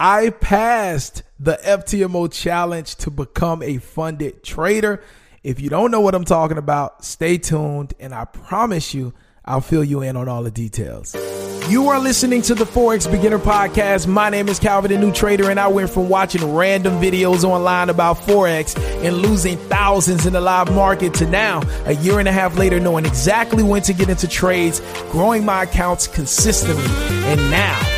I passed the FTMO challenge to become a funded trader. If you don't know what I'm talking about, stay tuned and I promise you, I'll fill you in on all the details. You are listening to the Forex Beginner Podcast. My name is Calvin, the new trader, and I went from watching random videos online about Forex and losing thousands in the live market to now, a year and a half later, knowing exactly when to get into trades, growing my accounts consistently. And now,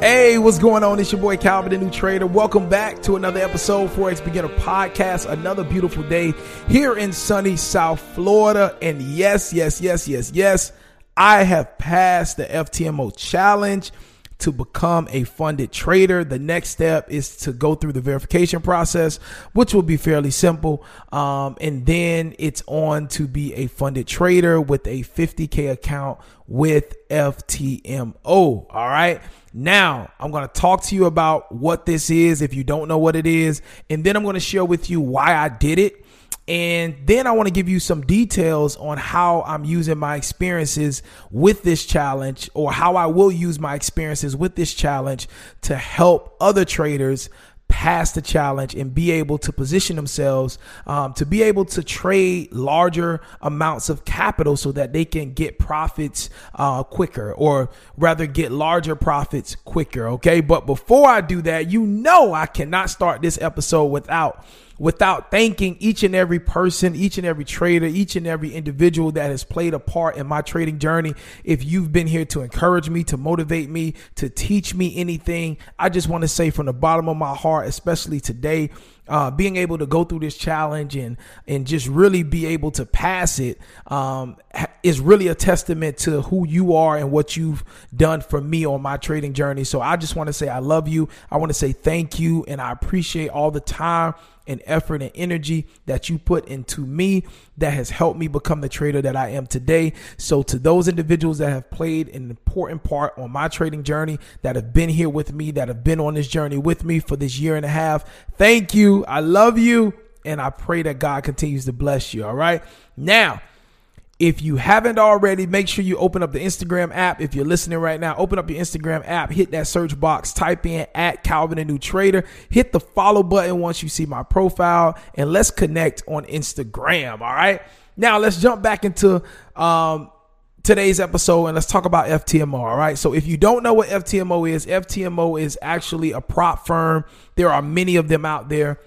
Hey, what's going on? It's your boy Calvin, the new trader. Welcome back to another episode Forex Beginner Podcast. Another beautiful day here in sunny South Florida. And yes, yes, yes, yes, yes, I have passed the FTMO challenge to become a funded trader. The next step is to go through the verification process, which will be fairly simple. Um, and then it's on to be a funded trader with a 50K account with FTMO. All right. Now, I'm going to talk to you about what this is if you don't know what it is. And then I'm going to share with you why I did it. And then I want to give you some details on how I'm using my experiences with this challenge or how I will use my experiences with this challenge to help other traders pass the challenge and be able to position themselves um, to be able to trade larger amounts of capital so that they can get profits uh, quicker or rather get larger profits quicker. Okay. But before I do that, you know, I cannot start this episode without without thanking each and every person, each and every trader, each and every individual that has played a part in my trading journey. If you've been here to encourage me, to motivate me, to teach me anything, I just want to say from the bottom of my heart, especially today, uh, being able to go through this challenge and and just really be able to pass it um, is really a testament to who you are and what you've done for me on my trading journey. So I just want to say I love you. I want to say thank you, and I appreciate all the time and effort and energy that you put into me that has helped me become the trader that I am today. So to those individuals that have played an important part on my trading journey, that have been here with me, that have been on this journey with me for this year and a half, thank you. I love you. And I pray that God continues to bless you. All right. Now, if you haven't already, make sure you open up the Instagram app. If you're listening right now, open up your Instagram app, hit that search box, type in at Calvin a New Trader, hit the follow button once you see my profile, and let's connect on Instagram. All right. Now let's jump back into um, today's episode and let's talk about FTMO. All right. So if you don't know what FTMO is, FTMO is actually a prop firm. There are many of them out there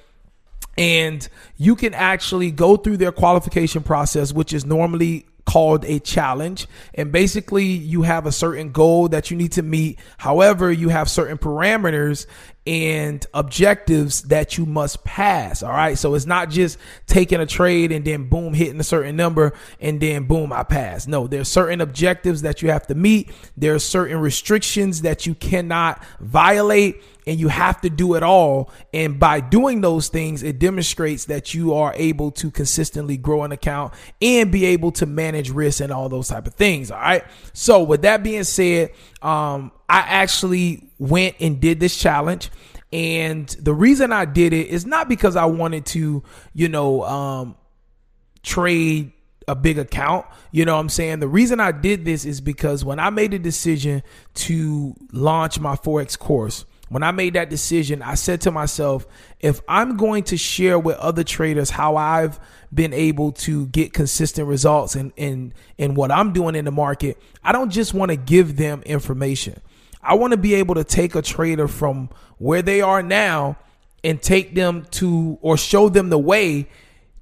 and you can actually go through their qualification process, which is normally called a challenge. And basically, you have a certain goal that you need to meet. However, you have certain parameters and objectives that you must pass. All right. So it's not just taking a trade and then boom, hitting a certain number and then boom, I pass. No, there's certain objectives that you have to meet. There are certain restrictions that you cannot violate and you have to do it all. And by doing those things, it demonstrates that you are able to consistently grow an account and be able to manage risk and all those type of things. All right. So with that being said, um, I actually went and did this challenge. And the reason I did it is not because I wanted to, you know, um, trade a big account. You know what I'm saying? The reason I did this is because when I made a decision to launch my Forex course, when I made that decision, I said to myself, if I'm going to share with other traders how I've been able to get consistent results in, in, in what I'm doing in the market, I don't just want to give them information. I want to be able to take a trader from where they are now and take them to or show them the way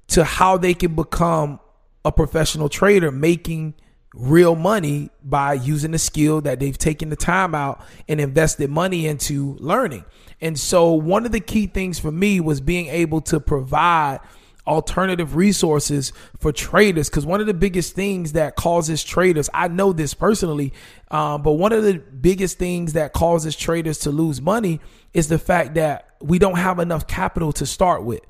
to how they can become a professional trader making real money by using the skill that they've taken the time out and invested money into learning. And so one of the key things for me was being able to provide alternative resources for traders because one of the biggest things that causes traders i know this personally um, but one of the biggest things that causes traders to lose money is the fact that we don't have enough capital to start with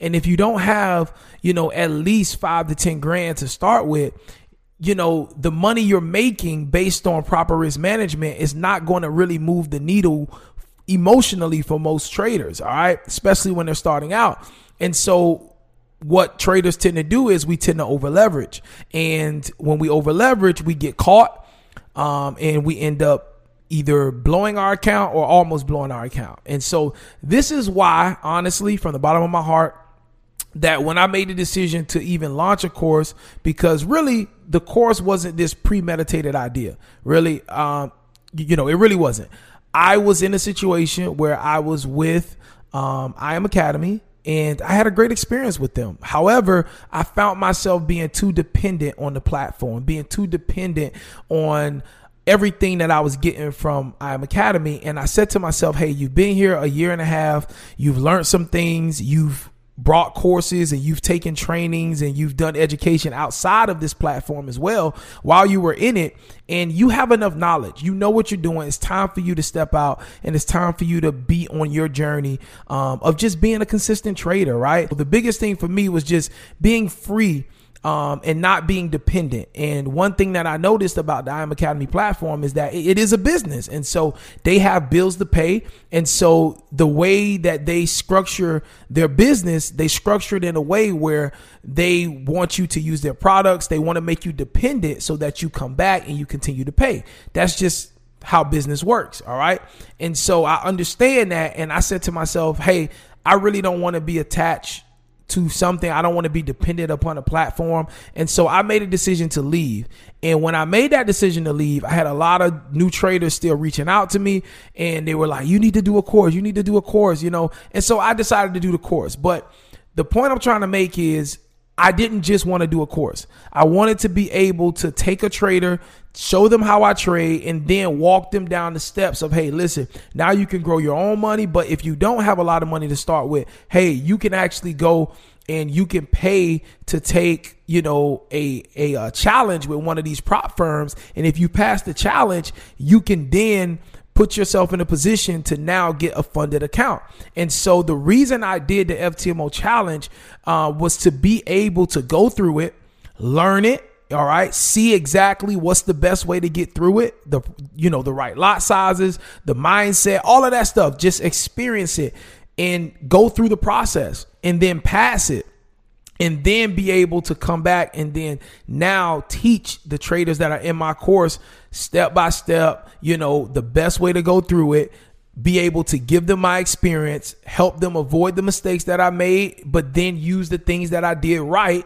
and if you don't have you know at least five to ten grand to start with you know the money you're making based on proper risk management is not going to really move the needle emotionally for most traders all right especially when they're starting out and so what traders tend to do is we tend to over leverage. And when we over leverage, we get caught um, and we end up either blowing our account or almost blowing our account. And so this is why, honestly, from the bottom of my heart, that when I made the decision to even launch a course, because really the course wasn't this premeditated idea. Really, um, you know, it really wasn't. I was in a situation where I was with um, IM Academy and I had a great experience with them. However, I found myself being too dependent on the platform, being too dependent on everything that I was getting from IM Academy. And I said to myself, hey, you've been here a year and a half, you've learned some things, you've brought courses and you've taken trainings and you've done education outside of this platform as well while you were in it and you have enough knowledge. You know what you're doing. It's time for you to step out and it's time for you to be on your journey um, of just being a consistent trader right? The biggest thing for me was just being free um, and not being dependent. And one thing that I noticed about the IM Academy platform is that it is a business. And so they have bills to pay. And so the way that they structure their business, they structure it in a way where they want you to use their products. They want to make you dependent so that you come back and you continue to pay. That's just how business works. All right. And so I understand that. And I said to myself, hey, I really don't want to be attached to something. I don't want to be dependent upon a platform. And so I made a decision to leave. And when I made that decision to leave, I had a lot of new traders still reaching out to me and they were like, you need to do a course. You need to do a course, you know? And so I decided to do the course. But the point I'm trying to make is I didn't just want to do a course. I wanted to be able to take a trader, show them how I trade, and then walk them down the steps of, hey, listen, now you can grow your own money. But if you don't have a lot of money to start with, hey, you can actually go and you can pay to take you know a, a, a challenge with one of these prop firms and if you pass the challenge you can then put yourself in a position to now get a funded account. And so the reason I did the FTMO challenge uh, was to be able to go through it, learn it, all right see exactly what's the best way to get through it the you know the right lot sizes the mindset all of that stuff just experience it and go through the process and then pass it and then be able to come back and then now teach the traders that are in my course step by step, you know, the best way to go through it, be able to give them my experience, help them avoid the mistakes that I made, but then use the things that I did right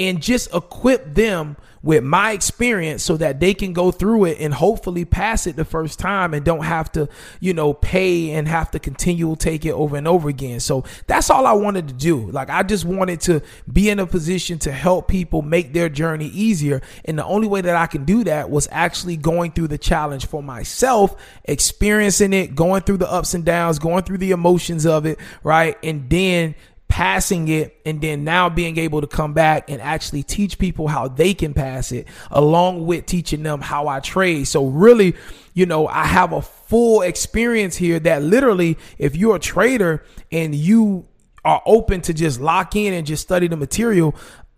and just equip them with my experience so that they can go through it and hopefully pass it the first time and don't have to, you know, pay and have to continue take it over and over again. So that's all I wanted to do. Like I just wanted to be in a position to help people make their journey easier. And the only way that I can do that was actually going through the challenge for myself, experiencing it, going through the ups and downs, going through the emotions of it, right? And then passing it and then now being able to come back and actually teach people how they can pass it along with teaching them how I trade. So really, you know, I have a full experience here that literally if you're a trader and you are open to just lock in and just study the material,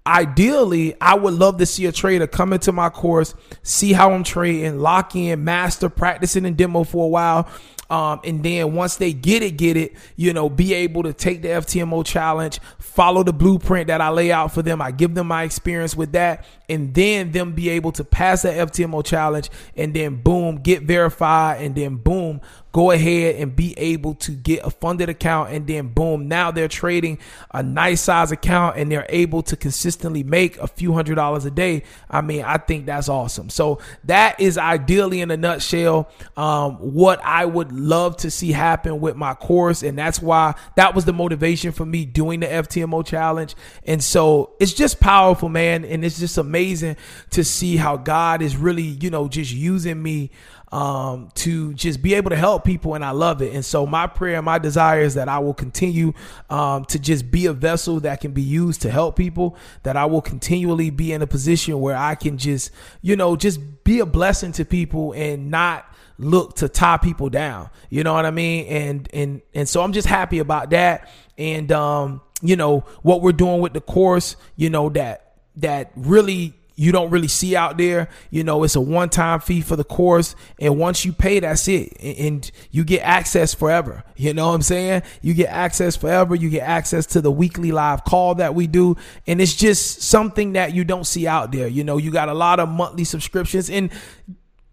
ideally, I would love to see a trader come into my course, see how I'm trading, lock in, master, practicing and demo for a while, um, and then once they get it, get it, you know, be able to take the FTMO challenge, follow the blueprint that I lay out for them. I give them my experience with that, and then them be able to pass that FTMO challenge, and then boom, get verified, and then boom, go ahead and be able to get a funded account and then boom, now they're trading a nice size account and they're able to consistently make a few hundred dollars a day. I mean, I think that's awesome. So that is ideally in a nutshell um, what I would love to see happen with my course. And that's why that was the motivation for me doing the FTMO challenge. And so it's just powerful, man. And it's just amazing to see how God is really, you know, just using me um, to just be able to help people, and I love it. And so, my prayer and my desire is that I will continue um, to just be a vessel that can be used to help people, that I will continually be in a position where I can just, you know, just be a blessing to people and not look to tie people down. You know what I mean? And and and so I'm just happy about that. And um, you know, what we're doing with the course, you know, that that really you don't really see out there. You know, it's a one time fee for the course. And once you pay, that's it. And you get access forever. You know what I'm saying? You get access forever. You get access to the weekly live call that we do. And it's just something that you don't see out there. You know, you got a lot of monthly subscriptions. And,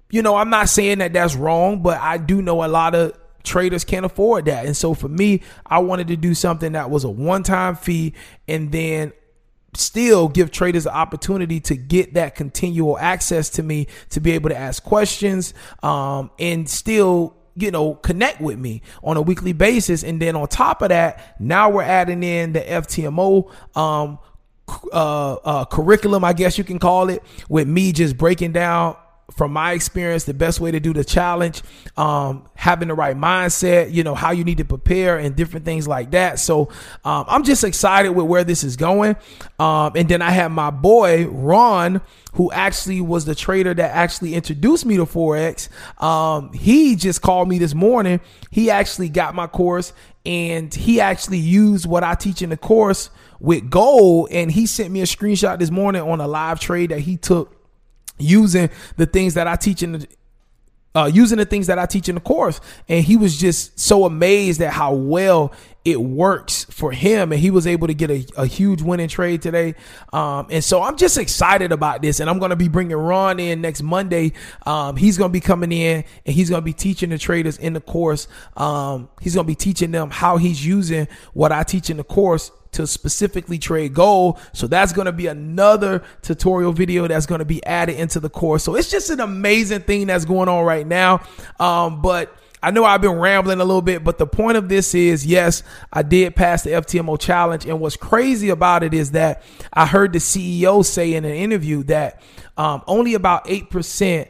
you know, I'm not saying that that's wrong, but I do know a lot of traders can't afford that. And so for me, I wanted to do something that was a one time fee and then still give traders the opportunity to get that continual access to me to be able to ask questions um, and still you know connect with me on a weekly basis. And then on top of that now we're adding in the ftmo um, uh, uh, curriculum i guess you can call it with me just breaking down from my experience, the best way to do the challenge, um, having the right mindset, you know, how you need to prepare and different things like that. So um, I'm just excited with where this is going. Um, and then I have my boy, Ron, who actually was the trader that actually introduced me to Forex. Um, he just called me this morning. He actually got my course and he actually used what I teach in the course with gold. And he sent me a screenshot this morning on a live trade that he took using the things that I teach in the uh, using the things that I teach in the course. And he was just so amazed at how well it works for him. And he was able to get a, a huge winning trade today. Um, and so I'm just excited about this. And I'm going to be bringing Ron in next Monday. Um, he's going to be coming in and he's going to be teaching the traders in the course. Um, he's going to be teaching them how he's using what I teach in the course to specifically trade gold. So that's going to be another tutorial video that's going to be added into the course. So it's just an amazing thing that's going on right now. Um, but I know I've been rambling a little bit, but the point of this is yes, I did pass the FTMO challenge. And what's crazy about it is that I heard the CEO say in an interview that um, only about 8%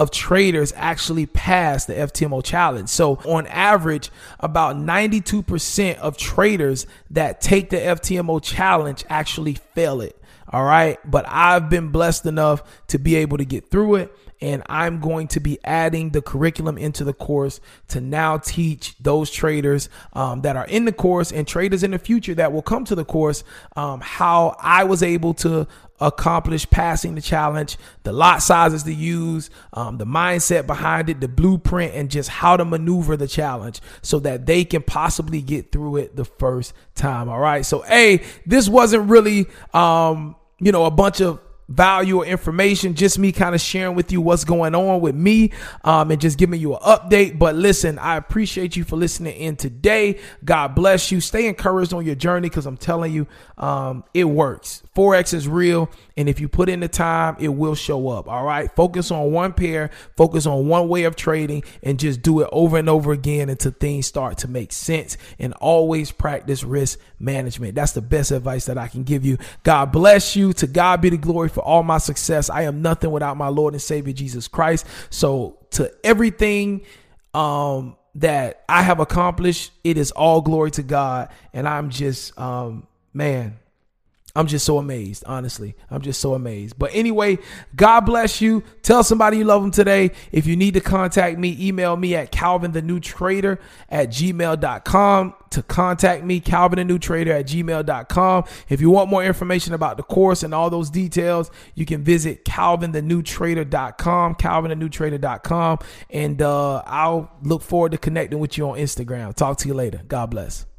of traders actually pass the FTMO challenge. So on average, about 92% of traders that take the FTMO challenge actually fail it. All right. But I've been blessed enough to be able to get through it. And I'm going to be adding the curriculum into the course to now teach those traders um, that are in the course and traders in the future that will come to the course um, how I was able to accomplish passing the challenge, the lot sizes to use, um, the mindset behind it, the blueprint, and just how to maneuver the challenge so that they can possibly get through it the first time. All right. So, A, this wasn't really, um, you know, a bunch of value or information, just me kind of sharing with you what's going on with me um, and just giving you an update. But listen, I appreciate you for listening in today. God bless you. Stay encouraged on your journey because I'm telling you, um, it works. Forex is real. And if you put in the time, it will show up. All right. Focus on one pair, focus on one way of trading, and just do it over and over again until things start to make sense. And always practice risk management. That's the best advice that I can give you. God bless you. To God be the glory for all my success. I am nothing without my Lord and Savior Jesus Christ. So to everything, um, that I have accomplished, it is all glory to God. And I'm just, um, man, I'm just so amazed, honestly. I'm just so amazed. But anyway, God bless you. Tell somebody you love them today. If you need to contact me, email me at Calvin the New Trader at gmail.com to contact me, Calvin the New Trader at gmail.com. If you want more information about the course and all those details, you can visit calvinthenewtrader.com, calvinthenewtrader.com. And uh, I'll look forward to connecting with you on Instagram. Talk to you later. God bless.